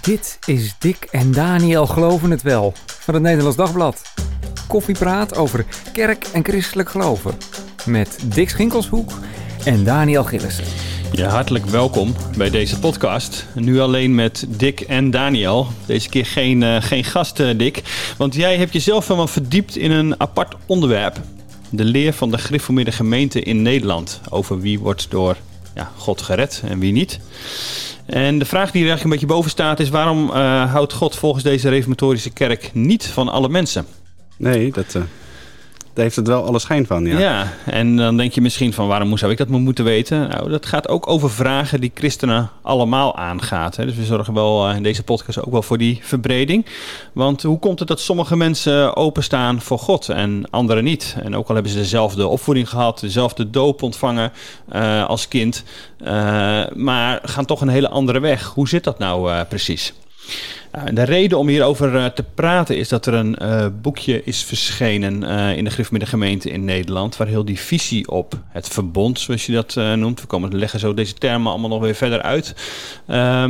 Dit is Dick en Daniel Geloven het Wel van het Nederlands Dagblad. Koffiepraat over kerk en christelijk geloven. Met Dick Schinkelshoek en Daniel Gillissen. Ja, hartelijk welkom bij deze podcast. Nu alleen met Dick en Daniel. Deze keer geen, uh, geen gast, uh, Dick. Want jij hebt jezelf wel verdiept in een apart onderwerp. De leer van de gereformeerde gemeente in Nederland. Over wie wordt door ja, God gered en wie niet. En de vraag die er eigenlijk een beetje boven staat is... waarom uh, houdt God volgens deze reformatorische kerk niet van alle mensen? Nee, dat, uh, daar heeft het wel alle schijn van, ja. Ja, en dan denk je misschien van waarom zou ik dat moeten weten? Nou, dat gaat ook over vragen die christenen allemaal aangaat. Hè. Dus we zorgen wel uh, in deze podcast ook wel voor die verbreding. Want hoe komt het dat sommige mensen openstaan voor God en anderen niet? En ook al hebben ze dezelfde opvoeding gehad, dezelfde doop ontvangen uh, als kind... Uh, maar gaan toch een hele andere weg. Hoe zit dat nou precies? Nou, de reden om hierover uh, te praten is dat er een uh, boekje is verschenen uh, in de Griffmidde gemeente in Nederland, waar heel die visie op het verbond, zoals je dat noemt, we komen leggen zo deze termen allemaal nog weer verder uit,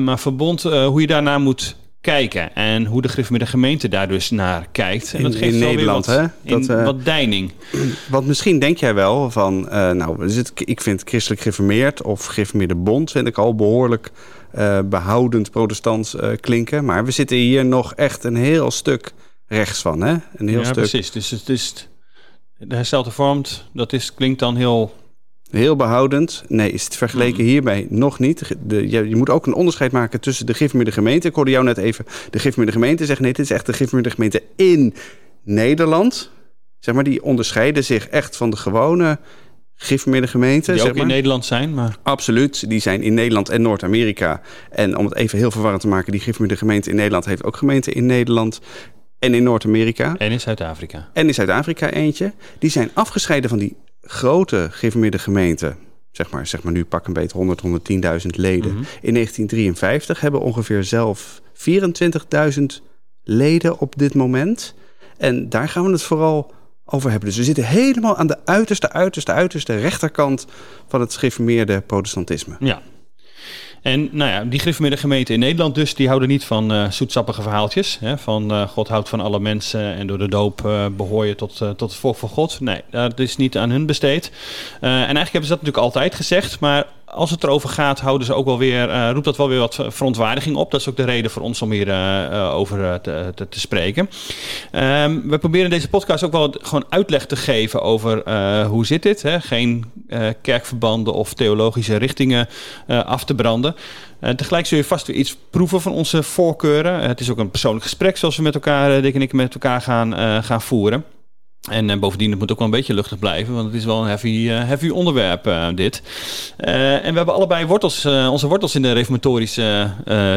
maar verbond, hoe je daarnaar moet kijken en hoe de Griffmidde gemeente daar dus naar kijkt. En dat geeft in Nederland, wat, hè? Dat, in, wat deining. Want misschien denk jij wel van, nou, ik vind christelijk gereformeerd of gereformeerde bond vind ik al behoorlijk uh, behoudend protestants klinken. Maar we zitten hier nog echt een heel stuk rechts van. Hè? Een heel ja, stuk... precies. Dus het is de herstelde vormt, dat is, klinkt dan heel... Heel behoudend. Nee, is het vergeleken mm. hierbij nog niet. De, je, je, moet ook een onderscheid maken tussen de gemeente. Ik hoorde jou net even de Gifmeerde gemeente zeggen. Nee, dit is echt de Gifmeerde gemeente in Nederland. Zeg maar, die onderscheiden zich echt van de gewone gereformeerde gemeenten. Die zeg ook maar. in Nederland zijn, maar... Absoluut, die zijn in Nederland en Noord-Amerika. En om het even heel verwarrend te maken... die gereformeerde gemeente in Nederland heeft ook gemeenten in Nederland... en in Noord-Amerika. En in Zuid-Afrika. En in Zuid-Afrika eentje. Die zijn afgescheiden van die grote gereformeerde gemeenten... Zeg maar, zeg maar nu pak een beetje 100, 110.000 leden. Mm -hmm. In 1953 hebben ongeveer zelf 24.000 leden op dit moment. En daar gaan we het vooral over hebben. Dus we zitten helemaal aan de uiterste, uiterste, uiterste rechterkant van het gereformeerde protestantisme. Ja. En nou ja, die gereformeerde gemeenten in Nederland dus, die houden niet van uh, zoetsappige verhaaltjes. Hè, van uh, God houdt van alle mensen en door de doop uh, behoor je tot, tot het volk van God. Nee, dat is niet aan hun besteed. en eigenlijk hebben ze dat natuurlijk altijd gezegd, maar als het erover gaat, houden ze ook wel weer, uh, roept dat wel weer wat verontwaardiging op. Dat is ook de reden voor ons om hier uh, over te, te, te spreken. Um, we proberen in deze podcast ook wel gewoon uitleg te geven over uh, hoe zit dit. Hè? Geen kerkverbanden of theologische richtingen af te branden. tegelijk zul je vast weer iets proeven van onze voorkeuren. het is ook een persoonlijk gesprek zoals we met elkaar, Dick en ik, met elkaar gaan, gaan voeren. En uh, bovendien, het moet ook wel een beetje luchtig blijven, want het is wel een heavy, uh, heavy onderwerp, uh, dit. en we hebben allebei wortels, onze wortels in de reformatorische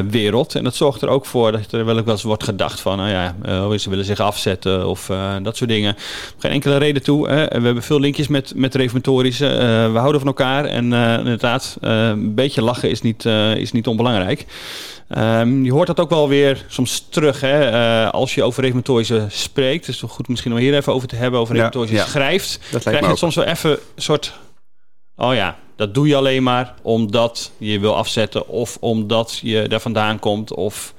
wereld. En dat zorgt er ook voor dat er wel eens wordt gedacht van, nou ja, ze willen zich afzetten of dat soort dingen. Geen enkele reden toe. Hè. We hebben veel linkjes met, met reformatorische. we houden van elkaar en inderdaad, een beetje lachen is niet, is niet onbelangrijk. Um, je hoort dat ook wel weer soms terug hè, uh, als je over reformatorische spreekt. Het is toch goed misschien om hier even over te hebben, over ja, ja. schrijft. Dat krijg je het soms wel even een soort... Oh ja, dat doe je alleen maar omdat je wil afzetten... of omdat je daar vandaan komt of...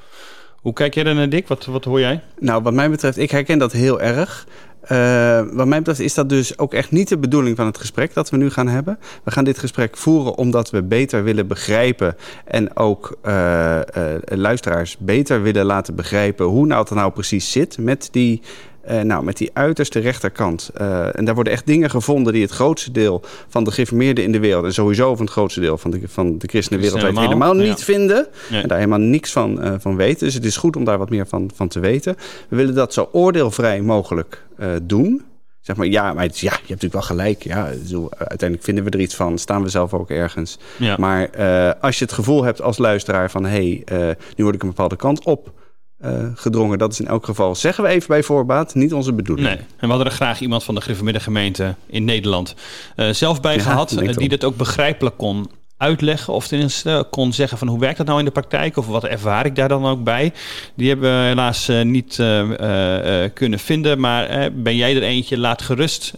Hoe kijk jij er naar, Dick? Wat, wat hoor jij? Nou, wat mij betreft, ik herken dat heel erg. Uh, wat mij betreft is dat dus ook echt niet de bedoeling van het gesprek dat we nu gaan hebben. We gaan dit gesprek voeren omdat we beter willen begrijpen en ook uh, uh, luisteraars beter willen laten begrijpen hoe nou er nou precies zit met die uh, nou, met die uiterste rechterkant. Uh, en daar worden echt dingen gevonden die het grootste deel van de gereformeerden in de wereld... en sowieso van het grootste deel van de, van de christenen wereldwijd helemaal, helemaal niet ja. vinden. Nee. En daar helemaal niks van, uh, van weten. Dus het is goed om daar wat meer van, van te weten. We willen dat zo oordeelvrij mogelijk doen. Zeg maar, ja, maar het, ja, je hebt natuurlijk wel gelijk. Ja, uiteindelijk vinden we er iets van. Staan we zelf ook ergens. Ja. Maar als je het gevoel hebt als luisteraar van... hé, hey, nu word ik een bepaalde kant op... Uh, gedrongen. Dat is in elk geval, zeggen we even bij voorbaat, niet onze bedoeling. Nee, en we hadden er graag iemand van de gereformeerde gemeente in Nederland uh, zelf bij ja, gehad, uh, die dat ook begrijpelijk kon uitleggen of tenminste kon zeggen van hoe werkt dat nou in de praktijk of wat ervaar ik daar dan ook bij. Die hebben we helaas uh, niet uh, kunnen vinden, maar ben jij er eentje? Laat gerust.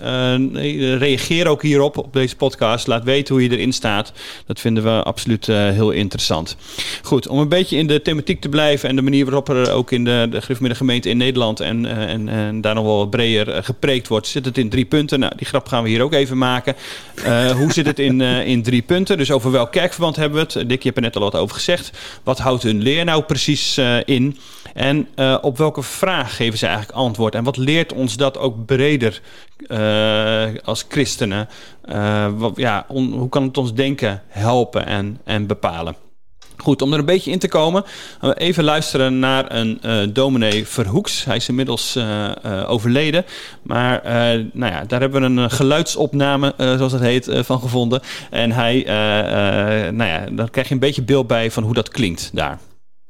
reageer ook hierop op deze podcast. Laat weten hoe je erin staat. Dat vinden we absoluut heel interessant. Goed, om een beetje in de thematiek te blijven en de manier waarop er ook in de, de gemeente in Nederland en, en, en daar nog wel breder gepreekt wordt, zit het in drie punten. Nou, die grap gaan we hier ook even maken. hoe zit het in, in drie punten? Dus over welk kerkverband hebben we het? Dick, je hebt er net al wat over gezegd. Wat houdt hun leer nou precies uh, in? En uh, op welke vraag geven ze eigenlijk antwoord? En wat leert ons dat ook breder uh, als christenen? Wat, ja, hoe kan het ons denken helpen en, en bepalen? Goed, om er een beetje in te komen, even luisteren naar een uh, dominee Verhoeks. Hij is inmiddels uh, overleden, maar nou ja, daar hebben we een geluidsopname, zoals het heet, van gevonden. En hij, nou ja, daar krijg je een beetje beeld bij van hoe dat klinkt daar.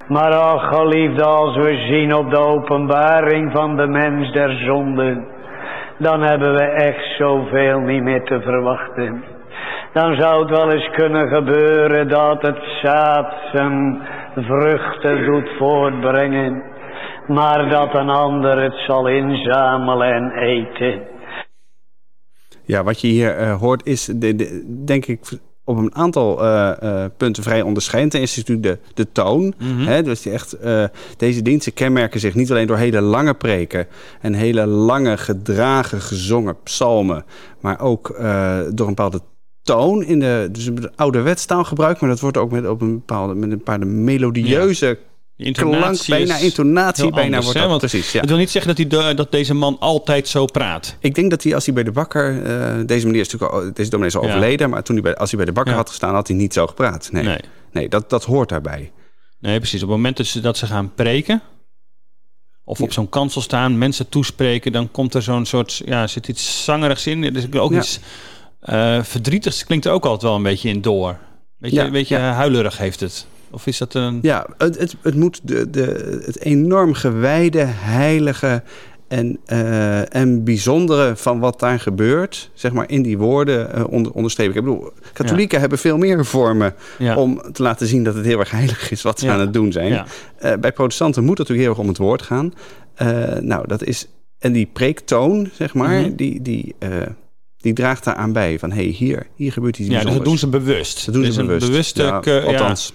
Maar ach, geliefde, als we zien op de openbaring van de mens der zonde, dan hebben we echt zoveel niet meer te verwachten dan zou het wel eens kunnen gebeuren dat het zaad zijn vruchten doet voortbrengen, maar dat een ander het zal inzamelen en eten. Ja, wat je hier uh, hoort is, de, de, denk ik, op een aantal uh, uh, punten vrij onderscheidend. Ten eerste is natuurlijk de, de toon. Mm -hmm. hè, dus die echt, uh, deze diensten kenmerken zich niet alleen door hele lange preken... en hele lange gedragen gezongen psalmen... maar ook door een bepaalde toon in de, dus ouderwets taalgebruik, maar dat wordt ook met, op een bepaalde, met een paar melodieuze ja. klank, bijna intonatie, bijna anders, wordt dat, precies. Ja. Het wil niet zeggen dat, hij, dat deze man altijd zo praat. Ik denk dat hij als hij bij de bakker, uh, deze manier is natuurlijk, deze dominee is al ja. overleden, maar toen hij bij, als hij bij de bakker had gestaan, had hij niet zo gepraat. Nee, nee. nee dat, dat hoort daarbij. Nee, precies. Op het moment dat ze, dat ze gaan preken, of op zo'n kansel staan, mensen toespreken, dan komt er zo'n soort, ja, zit iets zangerigs in. Er is ook iets uh, verdrietig klinkt er ook altijd wel een beetje in door. Beetje, ja, beetje ja. huilerig heeft het. Of is dat een... Ja, het, het, het moet de, de, het enorm gewijde, heilige en, uh, en bijzondere van wat daar gebeurt, zeg maar, in die woorden uh, onder, onderstrepen. Ik bedoel, katholieken ja. hebben veel meer vormen ja. om te laten zien dat het heel erg heilig is wat ze aan het doen zijn. Uh, bij protestanten moet het natuurlijk heel erg om het woord gaan. nou, dat is. En die preektoon, zeg maar, mm -hmm. die. die die draagt daar aan bij. Van hé, hey, hier, hier gebeurt iets Ja, dus dat doen ze bewust. Dat doen dus ze bewust. bewuste, ja, althans,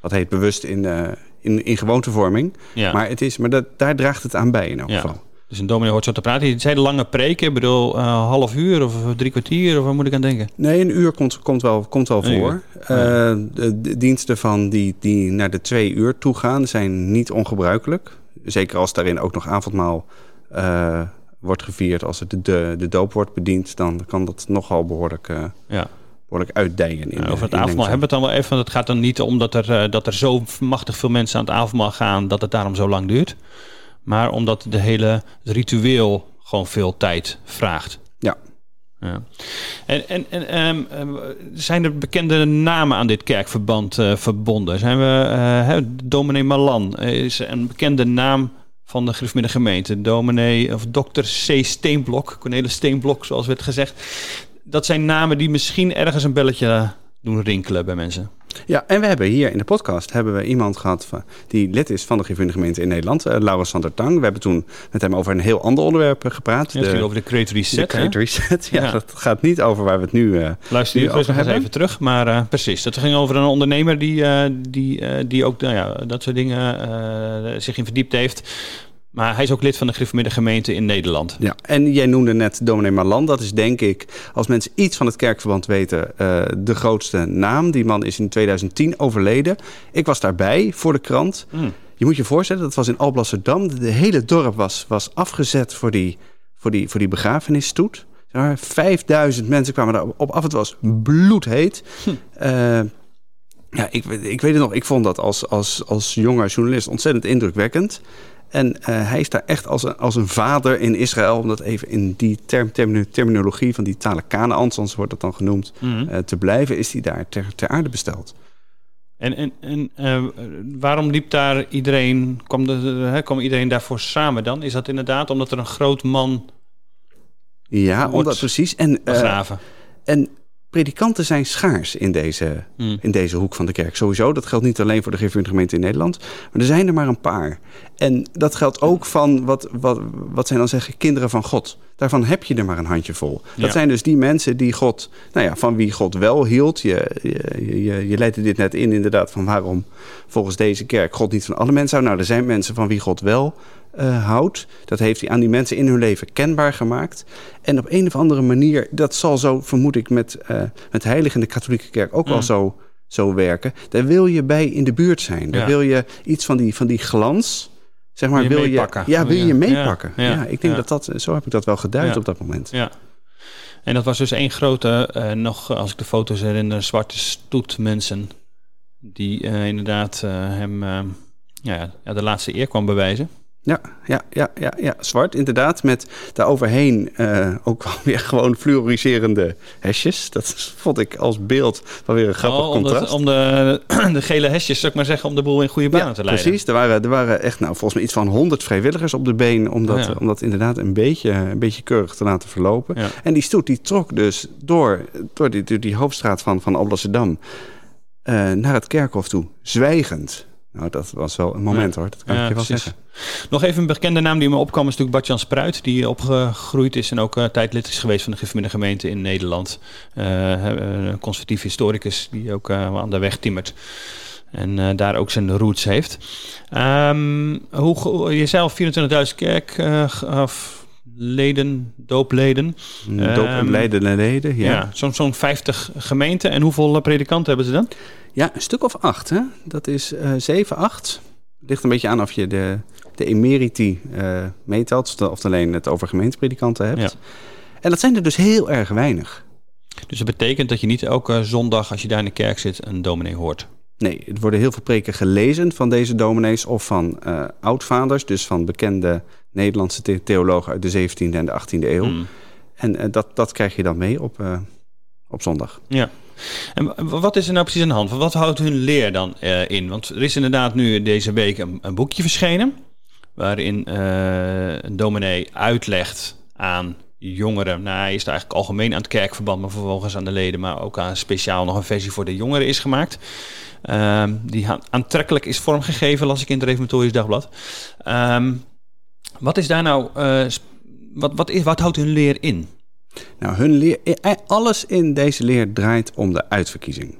dat heet bewust in, uh, in, in gewoontevorming. Ja. Maar, het is, maar dat, daar draagt het aan bij in elk geval. Dus een dominee hoort zo te praten. Zei de lange preken. Ik bedoel, uh, half uur of drie kwartier? Of waar moet ik aan denken? Nee, een uur komt, komt wel, komt wel voor. Uh, de, de, diensten van die, die naar de twee uur toe gaan... zijn niet ongebruikelijk. Zeker als daarin ook nog avondmaal... Uh, wordt gevierd, als het de, de doop wordt bediend, dan kan dat nogal behoorlijk, uh, ja. behoorlijk uitdijen. In, ja, over het avondmaal hebben we het dan wel even. Het gaat dan niet om dat er, uh, dat er zo machtig veel mensen aan het avondmaal gaan dat het daarom zo lang duurt. Maar omdat de hele ritueel gewoon veel tijd vraagt. Ja. Ja. En, en, en um, zijn er bekende namen aan dit kerkverband uh, verbonden? Zijn we, uh, dominee Malan is een bekende naam van de Griffmiddag gemeente. Dominee of dokter C. Steenblok, Cornelis Steenblok zoals werd gezegd. Dat zijn namen die misschien ergens een belletje doen rinkelen bij mensen. Ja, en we hebben hier in de podcast hebben we iemand gehad die lid is van de Griffmiddag gemeente in Nederland, uh, Laurens van der Tang. We hebben toen met hem over een heel ander onderwerp uh, gepraat. Ja, het ging over de Great Reset. De Reset, ja, ja, Dat gaat niet over waar we het nu uh, Luister nu over hebben. even terug, maar precies. Dat ging over een ondernemer die, die, die ook nou ja, dat soort dingen zich in verdiept heeft. Maar hij is ook lid van de gereformeerde gemeente in Nederland. Ja, en jij noemde net dominee Marlan. Dat is denk ik, als mensen iets van het kerkverband weten, uh, de grootste naam. Die man is in 2010 overleden. Ik was daarbij voor de krant. Mm. Je moet je voorstellen, dat was in Alblasserdam. De hele dorp was, was afgezet voor die, voor die, voor die begrafenisstoet. 5000 mensen kwamen daarop af. Het was bloedheet. Hm. Uh, ja, ik, ik weet het nog. Ik vond dat als, als, als jonge journalist ontzettend indrukwekkend. En uh, hij is daar echt als een, als een vader in Israël, om dat even in die term, term, terminologie van die talen Kanaans, wordt dat dan genoemd, mm -hmm. uh, te blijven, is hij daar ter, ter aarde besteld. En, en, en uh, waarom liep daar iedereen, kwam, de, kwam iedereen daarvoor samen dan? Is dat inderdaad omdat er een groot man Ja, omdat precies. En, begraven? en predikanten zijn schaars in deze, Mm. in deze hoek van de kerk. Sowieso, dat geldt niet alleen voor de gereformeerde gemeente in Nederland. Maar er zijn er maar een paar. En dat geldt ook van, wat, wat, wat zij dan zeggen, kinderen van God. Daarvan heb je er maar een handjevol. Dat Ja. zijn dus die mensen die God, nou ja, van wie God wel hield. Je, je, je, je leidde dit net in inderdaad van waarom volgens deze kerk God niet van alle mensen houdt. Nou, er zijn mensen van wie God wel eh, houdt. Dat heeft hij aan die mensen in hun leven kenbaar gemaakt. En op een of andere manier, dat zal zo, vermoed ik, met, eh met heilig in de katholieke kerk ook wel Mm. zo, zo werken. Daar wil je bij in de buurt zijn. Daar Ja. wil je iets van die, van die glans. Zeg maar, Wil je wil je, meepakken? ja, wil je meepakken? Ja. Ja, Ja. ik denk dat dat, zo heb ik dat wel geduid op dat moment. Ja. En dat was dus één grote, eh, nog als ik de foto's herinner, zwarte stoet mensen. Die eh, inderdaad eh, hem eh, ja, de laatste eer kwam bewijzen. Ja, ja, ja, ja, ja, zwart inderdaad. Met daaroverheen eh ook wel weer gewoon fluoriserende hesjes. Dat vond ik als beeld wel weer een grappig Oh, om, contrast. om de, de gele hesjes, zou ik maar zeggen, om de boel in goede banen ja, te leiden. precies. Er waren, er waren echt nou, volgens mij iets van 100 vrijwilligers op de been... om dat, ja. om dat inderdaad een beetje, een beetje keurig te laten verlopen. Ja. En die stoet die trok dus door, door, die, door die hoofdstraat van, van Alblasserdam... eh, naar het kerkhof toe, zwijgend. Nou, dat was wel een moment Ja. hoor, dat kan Ja, ik je wel precies. zeggen. Nog even een bekende naam die me opkwam is natuurlijk Bart-Jan Spruit. Die opgegroeid is en ook eh, tijdlid is geweest van de gereformeerde gemeente in Nederland. Een conservatief historicus die ook aan de weg timmert. En daar ook zijn roots heeft. Ehm, hoe, je zei al 24.000 kerk... of leden, doopleden. Doop en Ehm, leden en leden, Ja, ja. zo'n zo'n 50 gemeenten. En hoeveel predikanten hebben ze dan? Ja, een stuk of acht, hè? Dat is eh 7, 8. Ligt een beetje aan of je de, de emeriti eh meetelt, of alleen het over gemeentepredikanten hebt. Ja. En dat zijn er dus heel erg weinig. Dus dat betekent dat je niet elke zondag als je daar in de kerk zit een dominee hoort. Nee, er worden heel veel preken gelezen van deze dominees of van eh oudvaders, dus van bekende Nederlandse the- theologen uit de 17e en de 18e eeuw. Hmm. En dat, dat krijg je dan mee op, op zondag. Ja. En wat is er nou precies aan de hand? Wat houdt hun leer dan eh, in? Want er is inderdaad nu deze week een, een boekje verschenen. Waarin eh, een dominee uitlegt aan jongeren. Nou, hij is eigenlijk algemeen aan het kerkverband, maar vervolgens aan de leden. Maar ook aan speciaal nog een versie voor de jongeren is gemaakt. Ehm, die aantrekkelijk is vormgegeven, las ik in het Reformatorisch Dagblad. Ehm, wat is daar nou. eh, wat, wat, is, wat houdt hun leer in? Nou, hun leer, eh, alles in deze leer draait om de uitverkiezing.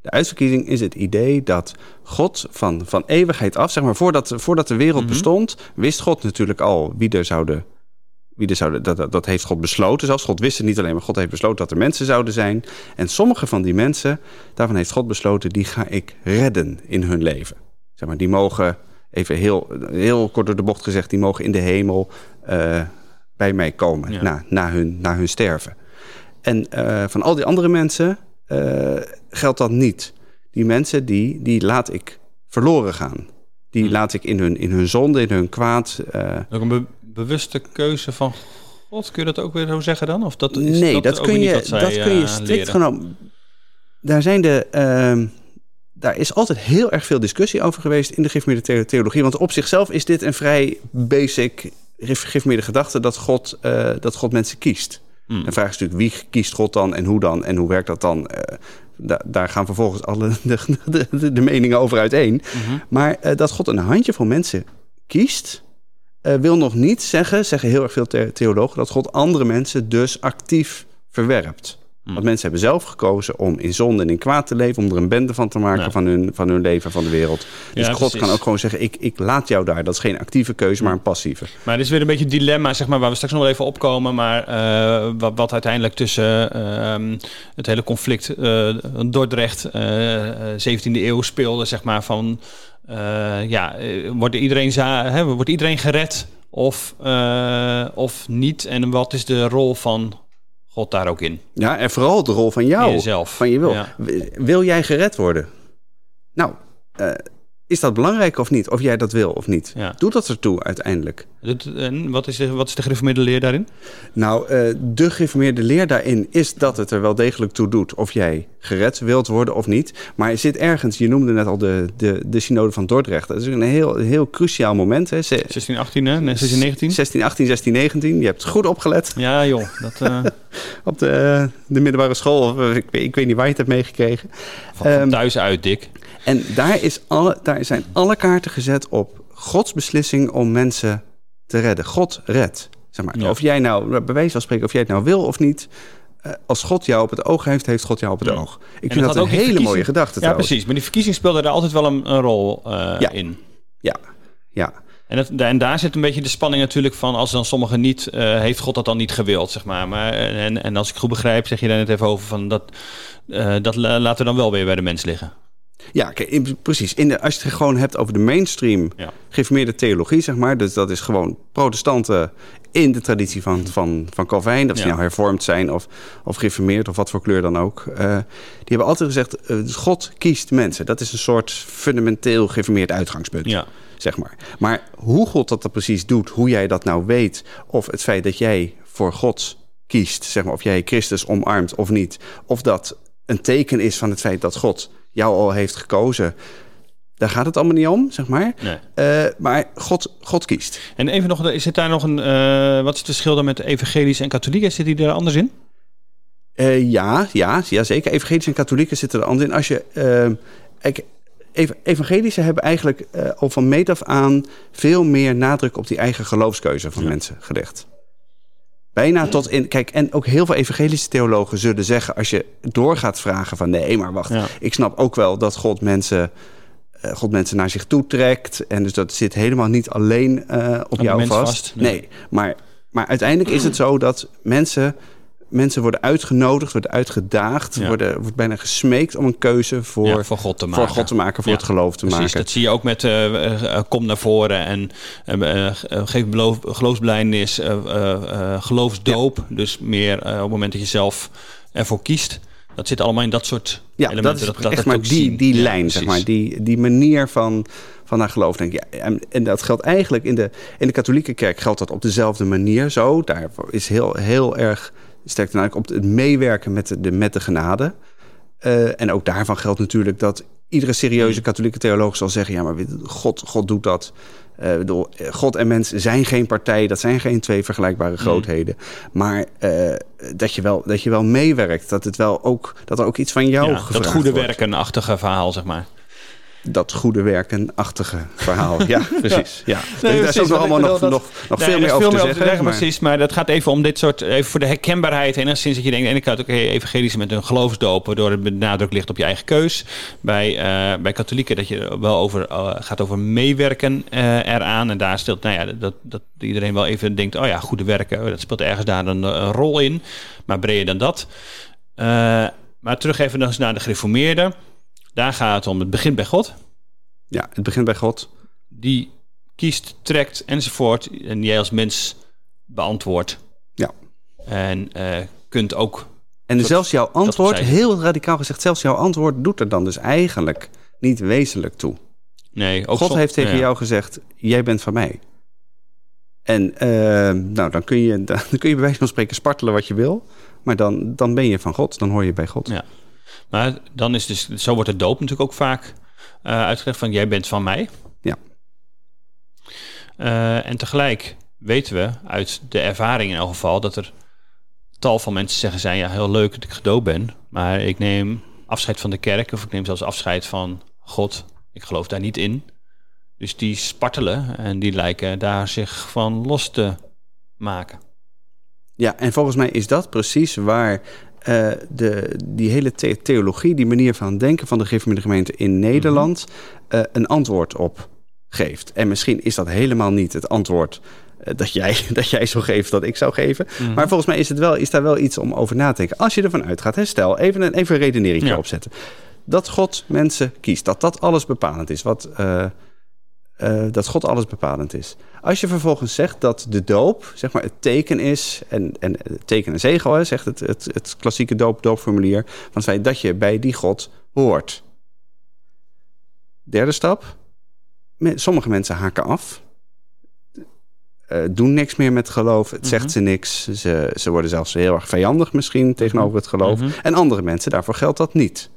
De uitverkiezing is het idee dat God van, van eeuwigheid af, zeg maar voordat, voordat de wereld Mhm. bestond, wist God natuurlijk al wie er zouden. Wie er zouden dat, dat, dat heeft God besloten. Zelfs God wist het niet alleen, maar God heeft besloten dat er mensen zouden zijn. En sommige van die mensen, daarvan heeft God besloten, die ga ik redden in hun leven. Zeg maar, die mogen, even heel, heel kort door de bocht gezegd, die mogen in de hemel eh, bij mij komen Ja. na, na, hun, na hun sterven. En eh, van al die andere mensen eh, geldt dat niet. Die mensen, die, die laat ik verloren gaan. Die Hm. laat ik in hun, in hun zonde, in hun kwaad. eh, Ook een be- bewuste keuze van God, kun je dat ook weer zo zeggen dan? Of dat is nee, dat, dat, kun je, zij, dat kun je strikt genomen. Daar zijn de. ehm, daar is altijd heel erg veel discussie over geweest in de gereformeerde the- theologie. Want op zichzelf is dit een vrij basic gereformeerde gedachte dat God, eh, dat God mensen kiest. Hmm. De vraag is natuurlijk wie kiest God dan en hoe dan en hoe werkt dat dan? Eh, da- daar gaan vervolgens alle de, de, de, de meningen over uiteen. Mhm. Maar eh, dat God een handjevol mensen kiest, eh, wil nog niet zeggen, zeggen heel erg veel the- theologen, dat God andere mensen dus actief verwerpt. Hmm. Want mensen hebben zelf gekozen om in zonde en in kwaad te leven, om er een bende van te maken Ja. van, hun, van hun leven, van de wereld. Dus Ja, God precies. kan ook gewoon zeggen, ik, ik laat jou daar. Dat is geen actieve keuze, maar een passieve. Maar dit is weer een beetje het dilemma, zeg maar, waar we straks nog wel even opkomen. Maar eh, wat, wat uiteindelijk tussen ehm, het hele conflict eh Dordrecht, eh, eh, 17e eeuw speelde, zeg maar, van ja, wordt iedereen, hè, wordt iedereen gered of, of niet? En wat is de rol van God daar ook in? Ja, en vooral de rol van jou. jezelf. Van je wil. Ja. Wil jij gered worden? Nou, eh, is dat belangrijk of niet? Of jij dat wil of niet? Ja. Doet dat ertoe uiteindelijk? En wat is de, wat is de gereformeerde leer daarin? Nou, eh, de geïnformeerde leer daarin is dat het er wel degelijk toe doet of jij gered wilt worden of niet. Maar er zit ergens, je noemde net al de, de, de synode van Dordrecht. Dat is een heel, heel cruciaal moment. Hè. Ze- 16, 18, hè? Nee, 16, 19? 16, 18, 16, 19. Je hebt goed opgelet Ja, joh. Dat, eh, op de, de middelbare school. Of, eh, ik, weet- ik weet niet waar je het hebt meegekregen. van, van Ehm, thuis uit, Dick. En daar, is alle, daar zijn alle kaarten gezet op Gods beslissing om mensen te redden. God redt. Zeg maar. Ja. Of jij nou, bij wijze van spreken, of jij het nou wil of niet. eh, als God jou op het oog heeft, heeft God jou op het Ja. oog. Ik vind dat een hele mooie gedachte Ja, trouwens. precies. Maar die verkiezing speelde er altijd wel een, een rol eh, Ja. in. Ja, ja. En, dat, en daar zit een beetje de spanning natuurlijk van... als dan sommigen niet... eh, heeft God dat dan niet gewild, zeg maar. maar en, en als ik goed begrijp, zeg je daar net even over... van dat, eh, dat la- laten we dan wel weer bij de mens liggen. Ja, kijk, precies. In de, als je het gewoon hebt over de mainstream Ja. geïnformeerde theologie, zeg maar. Dus dat is gewoon protestanten in de traditie van, van, van Calvijn. Dat ze Ja. nou hervormd zijn of, of geïnformeerd of wat voor kleur dan ook. Eh, die hebben altijd gezegd, eh, God kiest mensen. Dat is een soort fundamenteel geïnformeerd uitgangspunt. Ja. Zeg maar. maar hoe God dat dan precies doet, hoe jij dat nou weet... of het feit dat jij voor God kiest, zeg maar, of jij Christus omarmt of niet... of dat een teken is van het feit dat God jou al heeft gekozen... daar gaat het allemaal niet om, zeg maar. Nee. Eh, maar God, God kiest. En even nog, zit daar nog een... eh, wat is het verschil dan met evangelisch en katholieken? Zit die er anders in? Eh, ja, ja, ja, zeker. Evangelische en katholieken zitten er anders in. Als je, ev- evangelische hebben eigenlijk al van meet af aan veel meer nadruk op die eigen geloofskeuze van mensen gelegd. Bijna tot in. Kijk, en ook heel veel evangelische theologen zullen zeggen. als je doorgaat vragen van nee, maar wacht. Ja. Ik snap ook wel dat God mensen. eh, God mensen naar zich toe trekt. En dus dat zit helemaal niet alleen eh, op jou vast, nee. nee, maar, maar uiteindelijk is het zo dat mensen, mensen worden uitgenodigd, worden uitgedaagd, Ja. worden, wordt bijna gesmeekt om een keuze voor, Ja, voor God te maken. voor God te maken, voor Ja, het geloof te Precies, maken. dat zie je ook met eh, eh, kom naar voren en eh, geef beloof, geloofsbelijdenis, eh, geloofsdoop. Dus meer op het moment dat je zelf ervoor kiest. Dat zit allemaal in dat soort Ja, elementen. dat is echt het maar ook die, die lijn, zeg maar. Die, die manier van, van naar geloof. Denk ik. Ja, en, en dat geldt eigenlijk in de, in de katholieke kerk geldt dat op dezelfde manier zo. Daar is heel, heel erg sterk de nadruk op het meewerken met de, de, met de genade. Eh, en ook daarvan geldt natuurlijk dat iedere Mm. serieuze katholieke theoloog zal zeggen... ja, maar God, God doet dat. Bedoel, God en mens zijn geen partij. Dat zijn geen twee Mm. vergelijkbare grootheden. Maar dat, je wel, dat je wel meewerkt. Dat, het wel ook, dat er ook iets van jou Ja, dat goede werkenachtige verhaal, zeg maar. Dat goede werken-achtige verhaal. Ja, precies. Ja. daar is ook nog allemaal ik nog, nog, Nee, veel er meer over te zeggen. maar- Precies, maar dat gaat even om dit soort, even voor de herkenbaarheid. Enigszins dat je denkt, aan de ene kant, oké, evangelische met een geloofsdoop, waardoor het nadruk ligt op je eigen keus. Bij, eh, bij katholieken dat je wel over, eh, gaat over meewerken eh, eraan. En daar stelt, nou ja, dat, dat iedereen wel even denkt, oh ja, goede werken, dat speelt ergens daar een, een rol in. Maar breder dan dat. Eh, maar terug even nog eens naar de gereformeerden. Daar gaat het om, het begint bij God. Ja, het begint bij God. die kiest, trekt enzovoort. En jij als mens beantwoordt. Ja. En eh, kunt ook. En zelfs jouw antwoord, heel radicaal gezegd, zelfs jouw antwoord doet er dan dus eigenlijk niet wezenlijk toe. Nee, ook God heeft tegen ja. jou gezegd, jij bent van mij. En eh, nou, dan, kun je, dan kun je bij wijze van spreken spartelen wat je wil. Maar dan, dan ben je van God, dan hoor je bij God. Ja. Maar dan is dus, zo wordt de doop natuurlijk ook vaak eh uitgelegd van jij bent van mij. Ja. Eh, en tegelijk weten we uit de ervaring in elk geval dat er tal van mensen zeggen zijn ja heel leuk dat ik gedoopt ben, maar ik neem afscheid van de kerk of ik neem zelfs afscheid van God. Ik geloof daar niet in. Dus die spartelen en die lijken daar zich van los te maken. Ja, en volgens mij is dat precies waar eh, de, die hele the- theologie, die manier van denken van de gereformeerde gemeente in Nederland, eh, een antwoord op geeft. En misschien is dat helemaal niet het antwoord eh, dat, jij, dat jij zo geeft dat ik zou geven. Maar volgens mij is, het wel, is daar wel iets om over na te denken. Als je ervan uitgaat, hè, stel, even een, even een redenering Ja. opzetten. Dat God mensen kiest, dat dat alles bepalend is. Wat, eh, dat God alles bepalend is. Als je vervolgens zegt dat de doop, zeg maar, het teken is, en, en het teken en zegel, hè, zegt het, het, het klassieke doop, doopformulier, van feit dat je bij die God hoort. Derde stap, sommige mensen haken af. eh, doen niks meer met geloof. Het zegt ze niks. Ze, ze worden zelfs heel erg vijandig misschien tegenover het geloof. Mhm. En andere mensen, daarvoor geldt dat niet.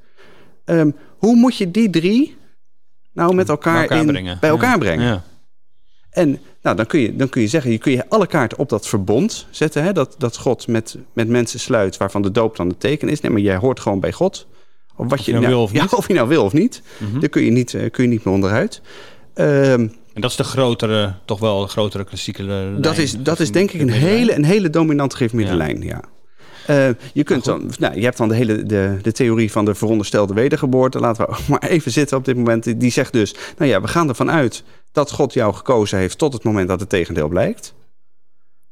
Ehm, hoe moet je die drie nou met elkaar, Bij elkaar in, brengen. bij elkaar Ja. brengen? Ja. En nou, dan, kun je, dan kun je zeggen, je kun je alle kaarten op dat verbond zetten. Hè? Dat, dat God met, met mensen sluit, waarvan de doop dan het teken is. Nee, maar jij hoort gewoon bij God. Of, wat je nou wil of ja, niet. of je nou wil of niet. Mhm. Daar kun je niet, eh, kun je niet meer onderuit. Ehm, En dat is de grotere, toch wel de grotere klassieke lijn. dat, is, dat is denk ik een hele, een hele dominante geef Ja. lijn, ja. Eh, je, kunt dan, nou, je hebt dan de hele de, de theorie van de veronderstelde wedergeboorte. Laten we maar even zitten op dit moment. Die zegt dus, nou ja, we gaan ervan uit dat God jou gekozen heeft tot het moment dat het tegendeel blijkt.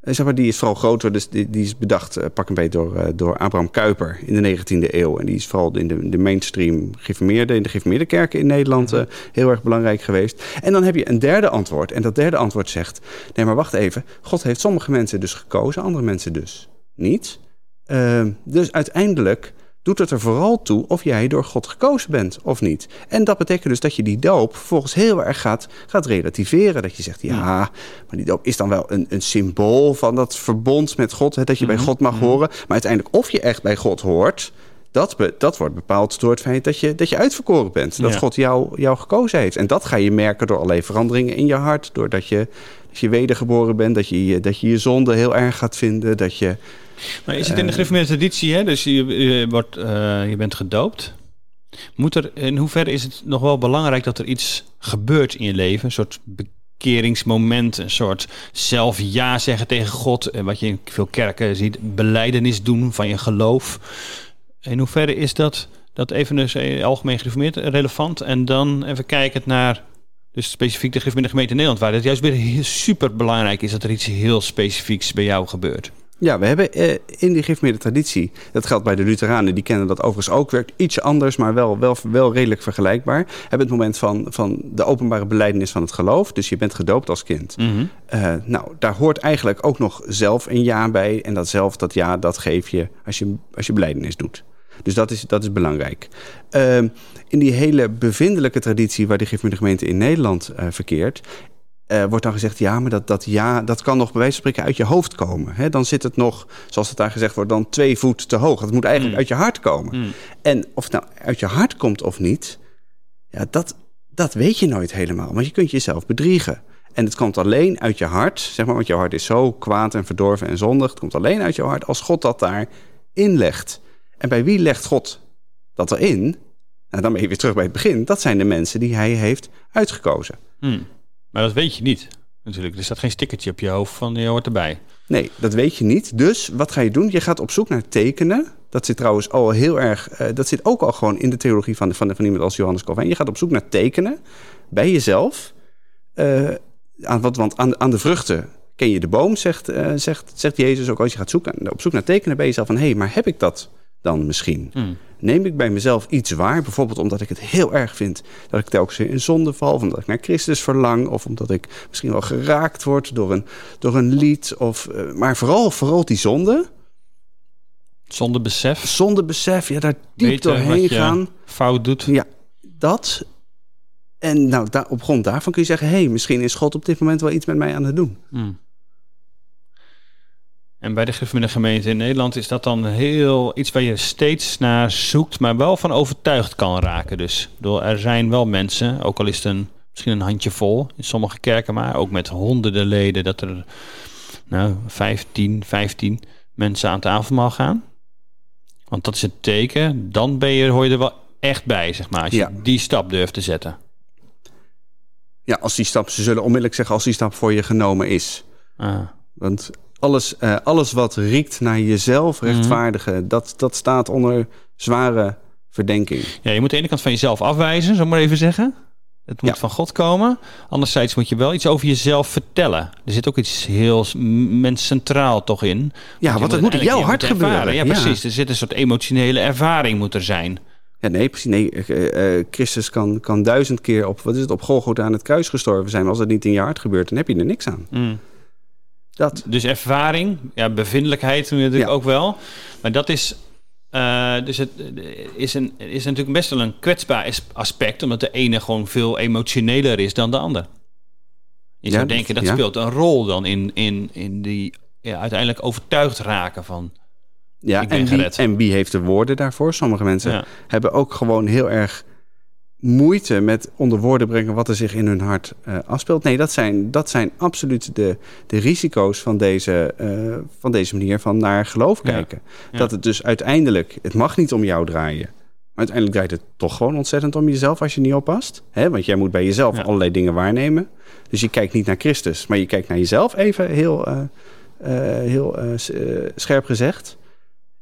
En zeg maar, die is vooral groter, dus die, die is bedacht, eh, pak een beetje door, eh, door Abraham Kuyper in de 19e eeuw. En die is vooral in de, de mainstream geformeerde, in de geformeerde kerken in Nederland eh, heel erg belangrijk geweest. En dan heb je een derde antwoord. En dat derde antwoord zegt, nee maar wacht even, God heeft sommige mensen dus gekozen, andere mensen dus niet. Ehm, dus uiteindelijk doet het er vooral toe of jij door God gekozen bent of niet. En dat betekent dus dat je die doop volgens heel erg gaat, gaat relativeren. Dat je zegt, ja, maar die doop is dan wel een, een symbool van dat verbond met God. Hè, dat je bij God mag horen. Maar uiteindelijk of je echt bij God hoort... Dat, be- dat wordt bepaald door het feit dat je, dat je uitverkoren bent. Dat Ja. God jou, jou gekozen heeft. En dat ga je merken door allerlei veranderingen in je hart. Doordat je, dat je wedergeboren bent. Dat je- dat je je zonde heel erg gaat vinden. Dat je, Maar is het in de gereformeerde traditie, hè? dus je, wordt, eh, je bent gedoopt. Moet er, in hoeverre is het nog wel belangrijk dat er iets gebeurt in je leven? Een soort bekeringsmoment, een soort zelf ja zeggen tegen God. En wat je in veel kerken ziet, beleidenis doen van je geloof. In hoeverre is dat, dat even dus eh, algemeen gereformeerd relevant? En dan even kijken naar dus specifiek de gemeente Nederland, waar het juist weer super belangrijk is dat er iets heel specifieks bij jou gebeurt. Ja, we hebben eh, in die gereformeerde traditie, dat geldt bij de Lutheranen, die kennen dat overigens ook, werkt iets anders, maar wel, wel, wel redelijk vergelijkbaar. Hebben het moment van, van de openbare beleidenis van het geloof, dus je bent gedoopt als kind. Eh, nou, daar hoort eigenlijk ook nog zelf een ja bij. En dat zelf, dat ja, dat geef je als je, als je beleidenis doet. Dus dat is, dat is belangrijk. Ehm, in die hele bevindelijke traditie waar de gereformeerde gemeente in Nederland eh, verkeert... eh, wordt dan gezegd, ja, maar dat, dat ja, dat kan nog bij wijze van spreken uit je hoofd komen. Hè? Dan zit het nog, zoals het daar gezegd wordt, dan twee voet te hoog. Het moet eigenlijk Mm. uit je hart komen. Mm. En of het nou uit je hart komt of niet, ja, dat, dat weet je nooit helemaal. Want je kunt jezelf bedriegen. En het komt alleen uit je hart, zeg maar, want jouw hart is zo kwaad en verdorven en zondig. Het komt alleen uit jouw hart als God dat daar inlegt. En bij wie legt God dat erin? Nou, dan ben je weer terug bij het begin. Dat zijn de mensen die hij heeft uitgekozen. Hmm. Maar dat weet je niet, natuurlijk. Er staat geen stickertje op je hoofd van je hoort erbij. Nee, dat weet je niet. Dus wat ga je doen? Je gaat op zoek naar tekenen. Dat zit trouwens al heel erg. eh, dat zit ook al gewoon in de theologie van, van, van iemand als Johannes Calvijn. Je gaat op zoek naar tekenen bij jezelf. Eh, aan, wat, want aan, aan de vruchten ken je de boom, zegt, eh, zegt, zegt Jezus ook. Als je gaat zoeken, op zoek naar tekenen bij jezelf. Van hé, hey, maar heb ik dat dan misschien? Hmm. Neem ik bij mezelf iets waar? Bijvoorbeeld omdat ik het heel erg vind dat ik telkens weer in zonde val. Of omdat ik naar Christus verlang. Of omdat ik misschien wel geraakt word door een, door een lied. Of, eh, maar vooral, vooral die zonde. Zonder besef. Zondebesef, ja, daar diep Weten doorheen gaan. fout doet. Ja, dat. En nou, daar, op grond daarvan kun je zeggen... hé, hey, misschien is God op dit moment wel iets met mij aan het doen. Hmm. En bij de gereformeerde gemeente in Nederland is dat dan heel iets waar je steeds naar zoekt, maar wel van overtuigd kan raken. Dus bedoel, er zijn wel mensen, ook al is het een, misschien een handjevol in sommige kerken, maar ook met honderden leden, dat er nou, 15, 15 mensen aan tafel mag gaan. Want dat is het teken. Dan ben je, hoor je er wel echt bij, zeg maar. Als je Ja. die stap durft te zetten. Ja, als die stap, ze zullen onmiddellijk zeggen als die stap voor je genomen is. Ah. Want alles, eh, alles wat riekt naar jezelf rechtvaardigen... dat, dat staat onder zware verdenking. Ja, je moet de ene kant van jezelf afwijzen, zo maar even zeggen. Het moet Ja. van God komen. Anderzijds moet je wel iets over jezelf vertellen. Er zit ook iets heel s- m- mens centraal toch in. Ja, want het moet in jouw hart gebeuren. Ja, precies. Er zit een soort emotionele ervaring moet er zijn. Ja, nee, precies. Nee, eh, eh, Christus kan, kan duizend keer op, wat is het, op Golgotha aan het kruis gestorven zijn. Maar als dat niet in je hart gebeurt, dan heb je er niks aan. Dat. Dus ervaring, ja, bevindelijkheid natuurlijk Ja. ook wel. Maar dat is Uh, dus het is, een, is natuurlijk best wel een kwetsbaar aspect, omdat de ene gewoon veel emotioneler is dan de ander. Je zou denken dat speelt een rol dan in, in, in die ja, uiteindelijk overtuigd raken van. Ja, en wie, en wie heeft de woorden daarvoor? Sommige mensen hebben ook gewoon heel erg moeite met onder woorden brengen wat er zich in hun hart uh, afspeelt. Nee, dat zijn, dat zijn absoluut de, de risico's van deze, uh, van deze manier van naar geloof kijken. Dat het dus uiteindelijk, het mag niet om jou draaien. Maar uiteindelijk draait het toch gewoon ontzettend om jezelf als je niet oppast. Hè? Want jij moet bij jezelf allerlei dingen waarnemen. Dus je kijkt niet naar Christus, maar je kijkt naar jezelf even heel, uh, heel scherp gezegd.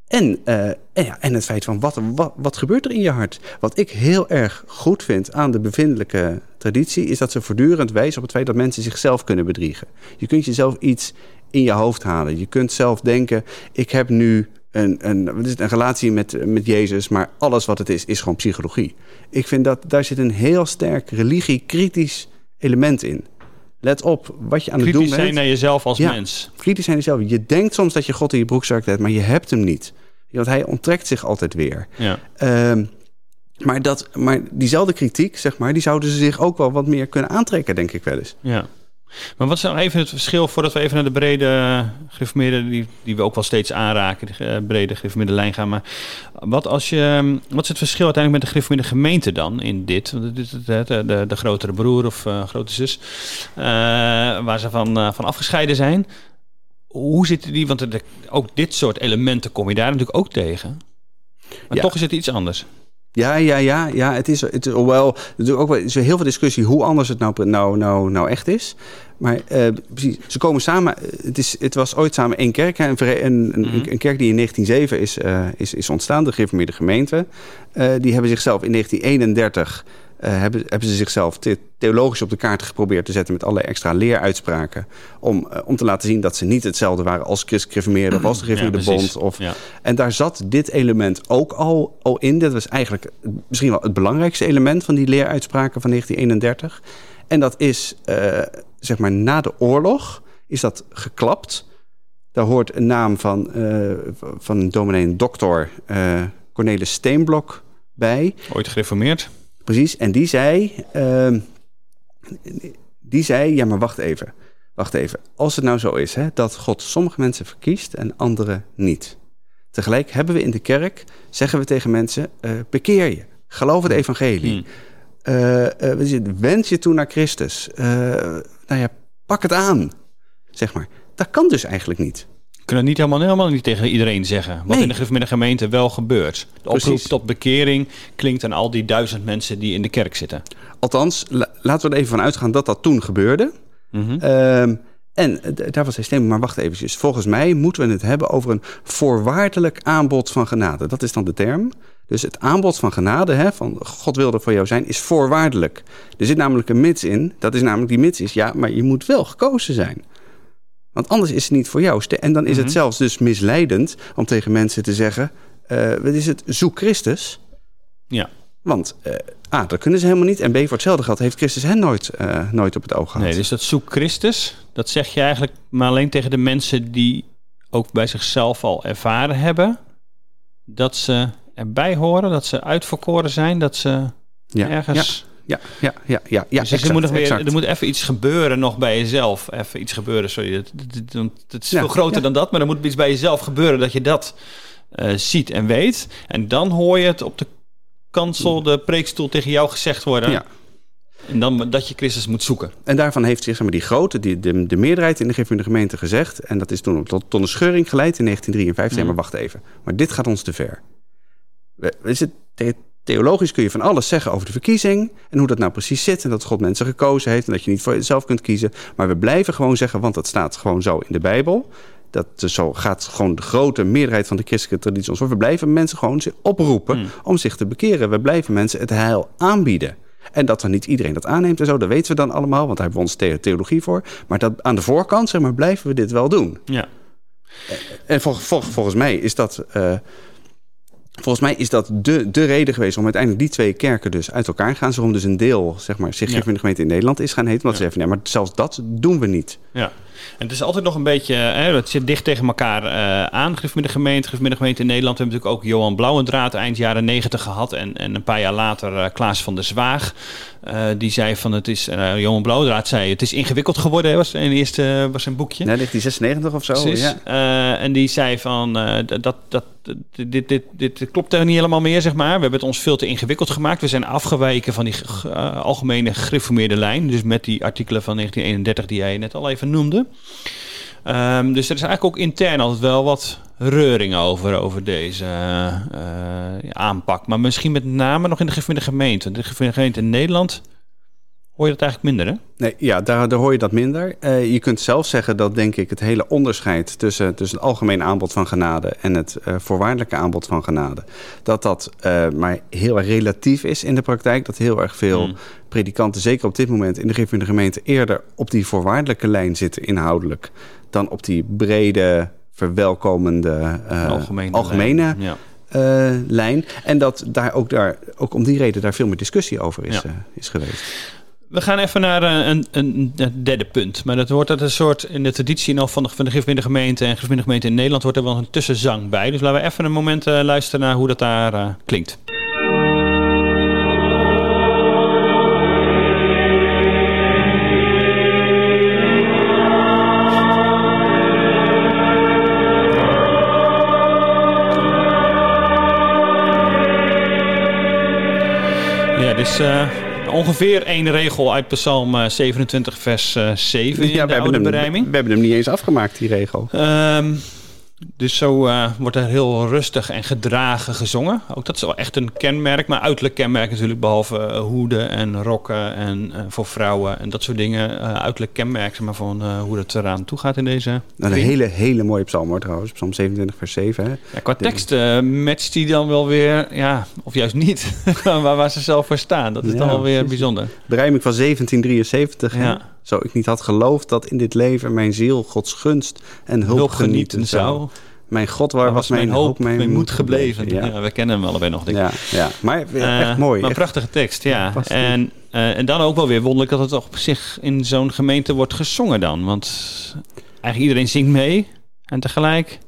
En, uh, en, ja, en, het feit van wat, wat, wat gebeurt er in je hart? Wat ik heel erg goed vind aan de bevindelijke traditie, is dat ze voortdurend wijzen op het feit dat mensen zichzelf kunnen bedriegen. Je kunt jezelf iets in je hoofd halen. Je kunt zelf denken: ik heb nu een, een, een relatie met, met Jezus, maar alles wat het is, is gewoon psychologie. Ik vind dat daar zit een heel sterk religie-kritisch element in. Let op wat je aan het doen bent. Kritisch zijn naar jezelf als mens. Kritisch zijn jezelf. Je denkt soms dat je God in je broekzak hebt, maar je hebt hem niet. Want hij onttrekt zich altijd weer. Ja. Ehm, maar, dat, maar diezelfde kritiek, zeg maar, die zouden ze zich ook wel wat meer kunnen aantrekken, denk ik wel eens. Ja. Maar wat is nou even het verschil, voordat we even naar de brede gereformeerde, die, die we ook wel steeds aanraken, de eh, brede gereformeerde lijn gaan. Maar wat, als je, wat is het verschil uiteindelijk met de gereformeerde gemeente dan in dit? De, de, de, de grotere broer of uh, grote zus, uh, waar ze van, uh, van afgescheiden zijn hoe zitten die? Want ook dit soort elementen kom je daar natuurlijk ook tegen. Maar toch is het iets anders. Ja, ja, ja, ja. Het is, het is wel, er ook wel is heel veel discussie hoe anders het nou, nou, nou, nou echt is. Maar uh, precies, ze komen samen. Het, is, het was ooit samen één kerk. Een, een, een, mhm. een kerk die in 1907 is, uh, is, is ontstaan, de gereformeerde gemeente. Uh, die hebben zichzelf in 1931 uh, hebben, hebben ze zichzelf theologisch op de kaart geprobeerd te zetten met allerlei extra leeruitspraken. Om, uh, om te laten zien dat ze niet hetzelfde waren als Christ Gereformeerde of als de Gereformeerde ja, Bond. Of, ja. En daar zat dit element ook al, al in. Dat was eigenlijk misschien wel het belangrijkste element van die leeruitspraken van 1931. En dat is, uh, zeg maar, na de oorlog is dat geklapt. Daar hoort een naam van, van een dominee, dokter Cornelis Steenblok bij. Ooit gereformeerd. Precies, en die zei, uh, die zei, ja maar wacht even, wacht even. Als het nou zo is hè, dat God sommige mensen verkiest en andere niet. Tegelijk hebben we in de kerk, zeggen we tegen mensen, uh, bekeer je, geloof het evangelie. Hmm. Uh, wend je toe naar Christus. nou ja, pak het aan, zeg maar. Dat kan dus eigenlijk niet kunnen niet helemaal, helemaal niet tegen iedereen zeggen. Wat in de gemeente gemeente wel gebeurt. De oproep tot bekering klinkt aan al die duizend mensen die in de kerk zitten. Althans, laten we er even van uitgaan dat dat toen gebeurde. Mm -hmm. en daar was hij stem, maar wacht eventjes. Volgens mij moeten we het hebben over een voorwaardelijk aanbod van genade. Dat is dan de term. Dus het aanbod van genade, hè, van God wilde voor jou zijn, is voorwaardelijk. Er zit namelijk een mits in. Dat is namelijk die mits is, ja, maar je moet wel gekozen zijn. Want anders is het niet voor jou. En dan is het mhm. zelfs dus misleidend om tegen mensen te zeggen: uh, wat is het? Zoek Christus. Ja. Want uh, A, dat kunnen ze helemaal niet. En B, voor hetzelfde gehad heeft Christus hen nooit, uh, nooit op het oog gehad. Nee, dus dat zoek Christus, dat zeg je eigenlijk maar alleen tegen de mensen die ook bij zichzelf al ervaren hebben dat ze erbij horen, dat ze uitverkoren zijn, dat ze ja, ergens. Ja ja, ja, ja, ja. ja dus er, moet nog weer, er moet even iets gebeuren nog bij jezelf. Even iets gebeuren, sorry. Het, het, het is veel groter dan dat, maar er moet iets bij jezelf gebeuren dat je dat uh, ziet en weet. En dan hoor je het op de kansel, de preekstoel tegen jou gezegd worden. Ja. En dan dat je Christus moet zoeken. En daarvan heeft zich zeg maar, die grote, die, de, de meerderheid in de gemeente gezegd. En dat is toen tot, tot een scheuring geleid in 1953. Mm. Maar wacht even. Maar dit gaat ons te ver. We, is het, Theologisch kun je van alles zeggen over de verkiezing en hoe dat nou precies zit en dat God mensen gekozen heeft en dat je niet voor jezelf kunt kiezen. Maar we blijven gewoon zeggen, want dat staat gewoon zo in de Bijbel. Dat zo gaat gewoon de grote meerderheid van de christelijke traditie ons voor. We blijven mensen gewoon oproepen hmm. om zich te bekeren. We blijven mensen het heil aanbieden. En dat dan niet iedereen dat aanneemt en zo, dat weten we dan allemaal, want daar hebben we ons theologie voor. Maar dat aan de voorkant, zeg maar, blijven we dit wel doen. Ja. En volgens mij is dat. Uh, Volgens mij is dat de, de reden geweest om uiteindelijk die twee kerken dus uit elkaar gaan. Waarom dus een deel, zeg maar, zich ja. de gemeente in Nederland is gaan heten. Ze nee, maar zelfs dat doen we niet. Ja. En het is altijd nog een beetje, hè, het zit dicht tegen elkaar uh, aan, Griffmiddag gemeente, Griffmiddag gemeente in Nederland. We hebben natuurlijk ook Johan Blauwendraad eind jaren negentig gehad. En, en een paar jaar later uh, Klaas van der Zwaag. Uh, die zei van het is, Johan Blauwendraad zei het is ingewikkeld geworden, was in eerste was een boekje. Ja, 1996 of zo. Precies. Ja. en die zei van dat, dat, dit, dit, dit, klopt er niet helemaal meer, zeg maar. We hebben het ons veel te ingewikkeld gemaakt. We zijn afgeweken van die uh, algemene gereformeerde lijn. Dus met die artikelen van 1931 die jij net al even noemde. Um, dus er is eigenlijk ook intern altijd wel wat reuring over, over deze uh, aanpak. Maar misschien met name nog in de gemeente. De gemeente in Nederland hoor je dat eigenlijk minder, hè? Nee, ja, daar, daar hoor je dat minder. Uh, je kunt zelf zeggen dat, denk ik, het hele onderscheid tussen, tussen het algemeen aanbod van genade en het uh, voorwaardelijke aanbod van genade, dat dat uh, maar heel erg relatief is in de praktijk. Dat heel erg veel mm. predikanten, zeker op dit moment in de in de gemeente, eerder op die voorwaardelijke lijn zitten inhoudelijk dan op die brede, verwelkomende, algemene, algemene lijn. Ja. Uh, lijn. En dat daar ook, daar ook om die reden daar veel meer discussie over is, ja. uh, is geweest. We gaan even naar eh, een, een, een, derde punt. Maar dat wordt dat een soort in de traditie nog van de, van de gemeente en gemeente in Nederland wordt er wel een tussenzang bij. Dus laten we even een moment luisteren naar hoe dat daar klinkt. Ja, dus ongeveer één regel uit Psalm 27, vers 7 in ja, de we oude hebben hem, we hebben hem niet eens afgemaakt, die regel. Um, dus zo uh, wordt er heel rustig en gedragen gezongen. Ook dat is wel echt een kenmerk, maar uiterlijk kenmerk natuurlijk, behalve uh, hoeden en rokken en uh, voor vrouwen en dat soort dingen. uiterlijk kenmerk maar, van hoe het eraan toe gaat in deze. Nou, een hele, hele mooie psalm hoor trouwens, psalm 27 vers 7. Hè? Ja, qua tekst matcht die dan wel weer, ja, of juist niet, waar, waar ze zelf voor staan. Dat is ja, dan wel weer bijzonder. Berijming van 1773. Ja. Zo ik niet had geloofd dat in dit leven mijn ziel Gods gunst en hulp, hulp genieten zou. Mijn God, waar, was, mijn, hoop, mijn, mijn moed gebleven? Ja. we kennen hem allebei nog, denk ik. Ja, ja. maar echt uh, mooi. Maar prachtige tekst, ja. En, uh, en dan ook wel weer wonderlijk dat het op zich in zo'n gemeente wordt gezongen dan. Want eigenlijk iedereen zingt mee en tegelijk...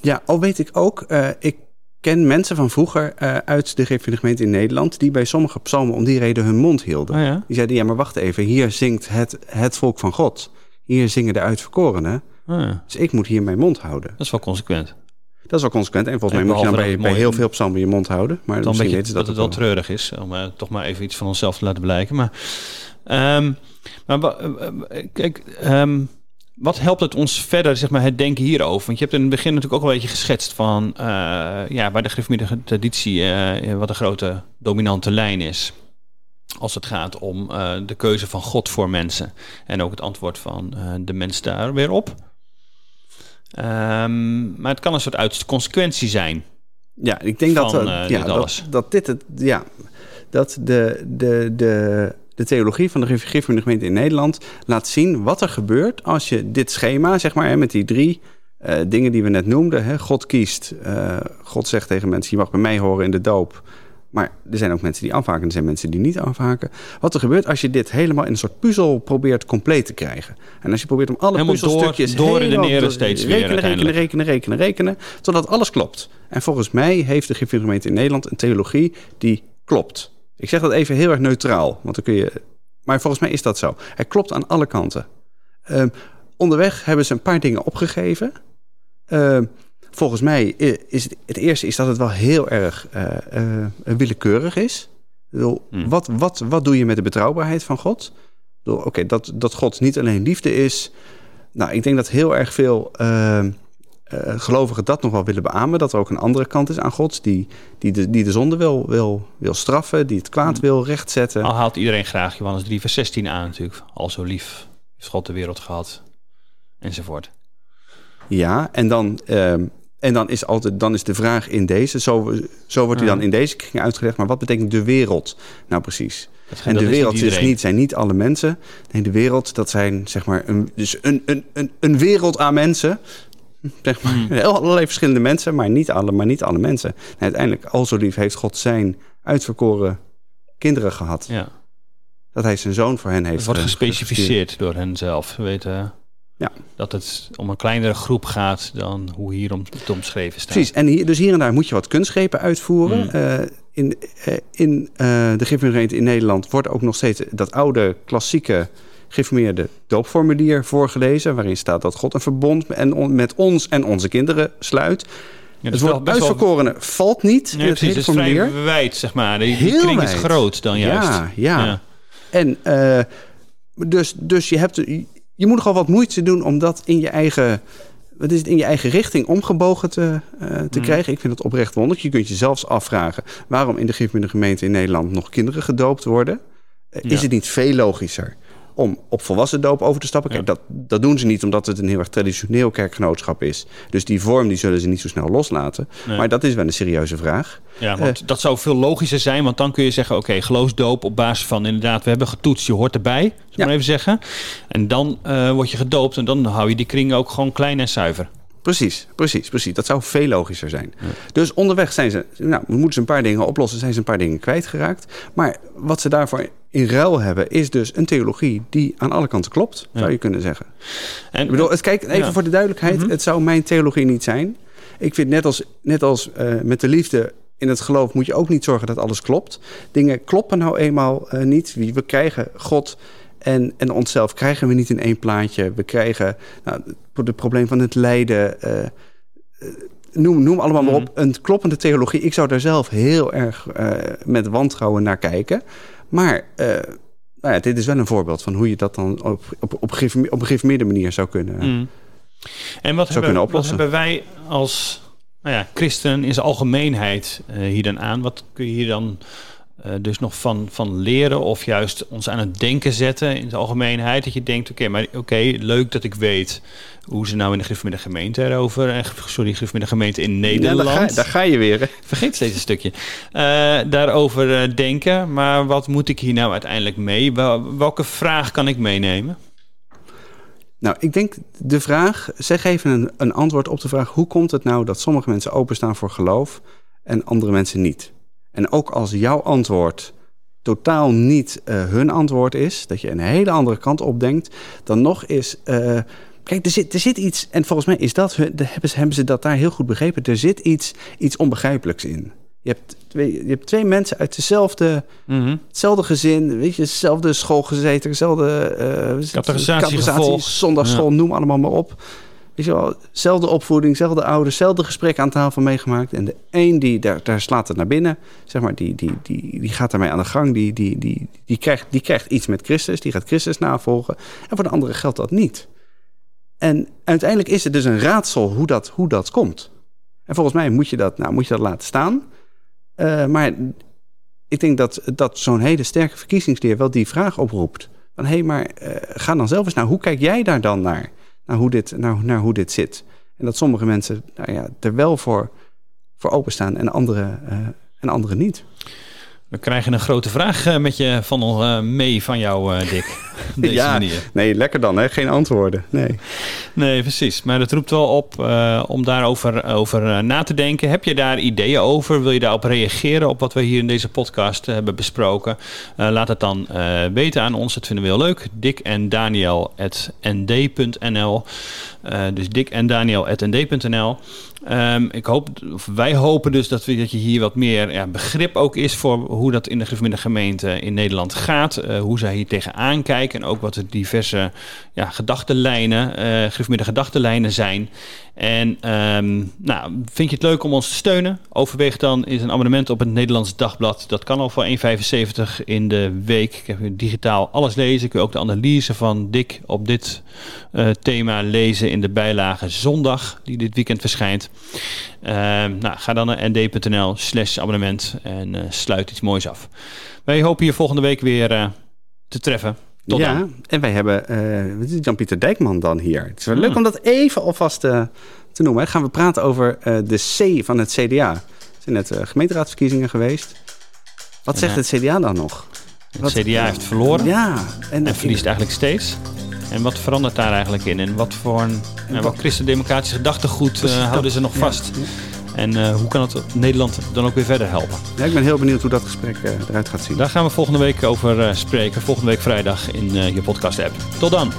Ja, al weet ik ook, uh, ik ken mensen van vroeger uh, uit de gemeente in Nederland... die bij sommige psalmen om die reden hun mond hielden. Oh ja? Die zeiden, ja, maar wacht even, hier zingt het, het volk van God. Hier zingen de uitverkorenen. Ja. Dus ik moet hier mijn mond houden. Dat is wel consequent. Dat is wel consequent. En volgens mij moet je dan bij, bij heel veel psalmen je mond houden. Maar dan weet je dat, dat het wel treurig is. Om uh, toch maar even iets van onszelf te laten blijken. Maar, um, maar uh, kijk... Um, wat helpt het ons verder, zeg maar, het denken hierover? Want je hebt in het begin natuurlijk ook al een beetje geschetst van uh, ja, waar de griffmiddige traditie wat de grote dominante lijn is. Als het gaat om uh, de keuze van God voor mensen. En ook het antwoord van de mens daar weer op. Um, maar het kan een soort uiterste consequentie zijn. Ja, ik denk van, dat, ja, dat, dat, dit het, ja, dat de, de, de de theologie van de Griffioen gemeente in Nederland laat zien wat er gebeurt als je dit schema, zeg maar, hè, met die drie uh, dingen die we net noemden. Hè, God kiest, uh, God zegt tegen mensen, je mag bij mij horen in de doop. Maar er zijn ook mensen die afhaken, er zijn mensen die niet afhaken. Wat er gebeurt als je dit helemaal in een soort puzzel probeert compleet te krijgen. En als je probeert om alle puzzelstukjes door, door steeds rekenen, weer rekenen, rekenen, rekenen, rekenen, totdat alles klopt. En volgens mij heeft de Griffioen gemeente in Nederland een theologie die klopt. Ik zeg dat even heel erg neutraal, want dan kun je. Maar volgens mij is dat zo. Hij klopt aan alle kanten. Uh, onderweg hebben ze een paar dingen opgegeven. Uh, volgens mij is het, het, eerste is dat het wel heel erg uh, willekeurig is. Bedoel, hmm. wat, wat, wat doe je met de betrouwbaarheid van God? Oké, dat, dat God niet alleen liefde is. Nou, ik denk dat heel erg veel ehm, uh, gelovigen dat nog wel willen beamen. Dat er ook een andere kant is aan God. Die, die, de, die de zonde wil, wil, wil straffen. Die het kwaad hmm. wil rechtzetten. Al haalt iedereen graag Johannes 3 vers 16 aan natuurlijk. Al zo lief heeft God de wereld gehad. Enzovoort. Ja, en dan, uh, en dan is altijd dan is de vraag in deze. Zo, zo wordt hij dan in deze kring uitgelegd. Maar wat betekent de wereld nou precies? en de wereld is, niet, zijn niet alle mensen. Nee, de wereld, dat zijn zeg maar een, dus een, een, een, een wereld aan mensen. Zeg maar. Hmm. Allerlei verschillende mensen, maar niet alle, maar niet alle mensen. En uiteindelijk, al zo lief heeft God zijn uitverkoren kinderen gehad. Ja. Dat hij zijn zoon voor hen heeft. Het wordt gespecificeerd door hen zelf. Weten. Ja. Dat het om een kleinere groep gaat dan hoe hier om, het omschreven staat. Precies, en hier, dus hier en daar moet je wat kunstgrepen uitvoeren. Mm. Eh, in eh, in eh, de gereformeerde in Nederland wordt ook nog steeds dat oude klassieke gereformeerde doopformulier voorgelezen... waarin staat dat God een verbond en on- met ons en onze kinderen sluit. Ja, het wel woord best wel- valt niet Nee, in het precies. hele Het is vrij wijd, zeg maar. Die, die Heel kring is groot dan juist. Ja, ja. Ja. En dus, dus je, hebt, je moet nogal wat moeite doen om dat in je eigen, wat is het, in je eigen richting omgebogen te, eh, te Mm. krijgen. Ik vind het oprecht wonderlijk. Je kunt je zelfs afvragen waarom in de gemeente gemeente in Nederland nog kinderen gedoopt worden. Eh, Ja. Is het niet veel logischer om op volwassen doop over te stappen? Kijk, Ja. dat, dat doen ze niet omdat het een heel erg traditioneel kerkgenootschap is. Dus die vorm die zullen ze niet zo snel loslaten. Nee. Maar dat is wel een serieuze vraag. Ja, want dat zou veel logischer zijn, want dan kun je zeggen: oké, geloofsdoop op basis van inderdaad, we hebben getoetst, je hoort erbij, ik Ja. maar even zeggen. En dan eh, word je gedoopt en dan hou je die kring ook gewoon klein en zuiver. Precies, precies, precies. Dat zou veel logischer zijn. Dus onderweg zijn ze, nou, we moeten ze een paar dingen oplossen, zijn ze een paar dingen kwijtgeraakt. Maar wat ze daarvoor in ruil hebben, is dus een theologie die aan alle kanten klopt, zou je kunnen zeggen. En, Ik bedoel, het, kijk, even Ja. voor de duidelijkheid, Mhm. het zou mijn theologie niet zijn. Ik vind net als, net als eh, met de liefde in het geloof moet je ook niet zorgen dat alles klopt. Dingen kloppen nou eenmaal eh, niet. Wie- We krijgen God en, en onszelf krijgen we niet in één plaatje. We krijgen nou, het probleem van het lijden. eh, eh, noem, noem allemaal maar Mhm. op. Een kloppende theologie. Ik zou daar zelf heel erg eh, met wantrouwen naar kijken. Maar nou ja, dit is wel een voorbeeld van hoe je dat dan op, op, op, gereforme- op een gereformeerde manier zou kunnen. Mm. En wat, hebben, kunnen wat oplossen. hebben wij als nou ja, christenen in zijn algemeenheid hier dan aan? Wat kun je hier dan eh, dus nog van, van leren of juist ons aan het denken zetten in zijn algemeenheid? Dat je denkt, oké, maar oké, leuk dat ik weet hoe ze nou in de gereformeerde gemeente erover, eh, sorry, gemeente in Ja, Nederland, daar, ga, daar ga je weer. hè. vergeet steeds een stukje, eh, daarover denken. Maar wat moet ik hier nou uiteindelijk mee? Wel- welke vraag kan ik meenemen? Nou, ik denk de vraag, zeg even een, een antwoord op de vraag: hoe komt het nou dat sommige mensen openstaan voor geloof en andere mensen niet? En ook als jouw antwoord totaal niet eh, hun antwoord is, dat je een hele andere kant op denkt, dan nog is. eh, kijk, er zit, er zit iets, en volgens mij is dat, hebben, ze, hebben ze dat daar heel goed begrepen. Er zit iets, iets onbegrijpelijks in. Je hebt, twee, je hebt twee mensen uit dezelfde, hetzelfde gezin, weet je, dezelfde school gezeten, dezelfde gevolgd. zondagsschool, noem allemaal maar op. Weet je wel, zelfde opvoeding, zelfde ouders, zelfde gesprek aan tafel meegemaakt. En de een die daar, daar slaat het naar binnen, zeg maar, die, die, die, die gaat daarmee aan de gang. Die, die, die, die, krijgt, die krijgt iets met Christus, die gaat Christus navolgen. En voor de andere geldt dat niet. En uiteindelijk is het dus een raadsel hoe dat, hoe dat komt. En volgens mij moet je dat, nou, moet je dat laten staan. Eh, maar ik denk dat, dat zo'n hele sterke verkiezingsleer wel die vraag oproept. Van hé, hey, maar eh, ga dan zelf eens naar, hoe kijk jij daar dan naar? Naar hoe dit, naar, naar hoe dit zit. En dat sommige mensen nou ja, er wel voor, voor openstaan en anderen eh, en anderen niet. We krijgen een grote vraag eh, met je van eh, mee van jou, eh, Dick. Op Deze Ja. manier. Nee, lekker dan, hè? geen antwoorden. Nee. Nee, precies. Maar dat roept wel op om daarover over, na te denken. Heb je daar ideeën over? Wil je daarop reageren op wat we hier in deze podcast hebben besproken? Laat het dan weten aan ons. Dat vinden we heel leuk. Dick en Daniel at nd.nl. Dus Dick en Daniel at nd.nl. Ehm, ik hoop, wij hopen dus dat, we, dat je hier wat meer ja, begrip ook is voor hoe dat in de gemeente in Nederland gaat. eh, hoe zij hier tegenaan kijken en ook wat de diverse ja, gedachtenlijnen, eh gedachtenlijnen zijn. En ehm, nou, vind je het leuk om ons te steunen? Overweeg dan is een abonnement op het Nederlands Dagblad. Dat kan al voor 1,75 in de week. Ik heb digitaal alles lezen. Kun je ook de analyse van Dick op dit eh, thema lezen in de bijlage zondag, die dit weekend verschijnt. Ehm, nou, ga dan naar nd.nl slash abonnement en eh, sluit iets moois af. Wij hopen je volgende week weer eh, te treffen. Tot ja, dan. en wij hebben eh, wat is het, Jan-Pieter Dijkman dan hier. Het is wel Hmm. leuk om dat even alvast te noemen. hè. Gaan we praten over de C van het CDA. Er zijn net gemeenteraadsverkiezingen geweest. Wat zegt het CDA dan nog? Het Wat- CDA heeft verloren. Ja, en, En verliest eigenlijk steeds. En wat verandert daar eigenlijk in? En wat voor een en welk christendemocratisch gedachtegoed eh, houden ze nog ja, vast? En eh, hoe kan het Nederland dan ook weer verder helpen? Ja, ik ben heel benieuwd hoe dat gesprek eh, eruit gaat zien. Daar gaan we volgende week over spreken. Volgende week vrijdag in je podcast app. Tot dan!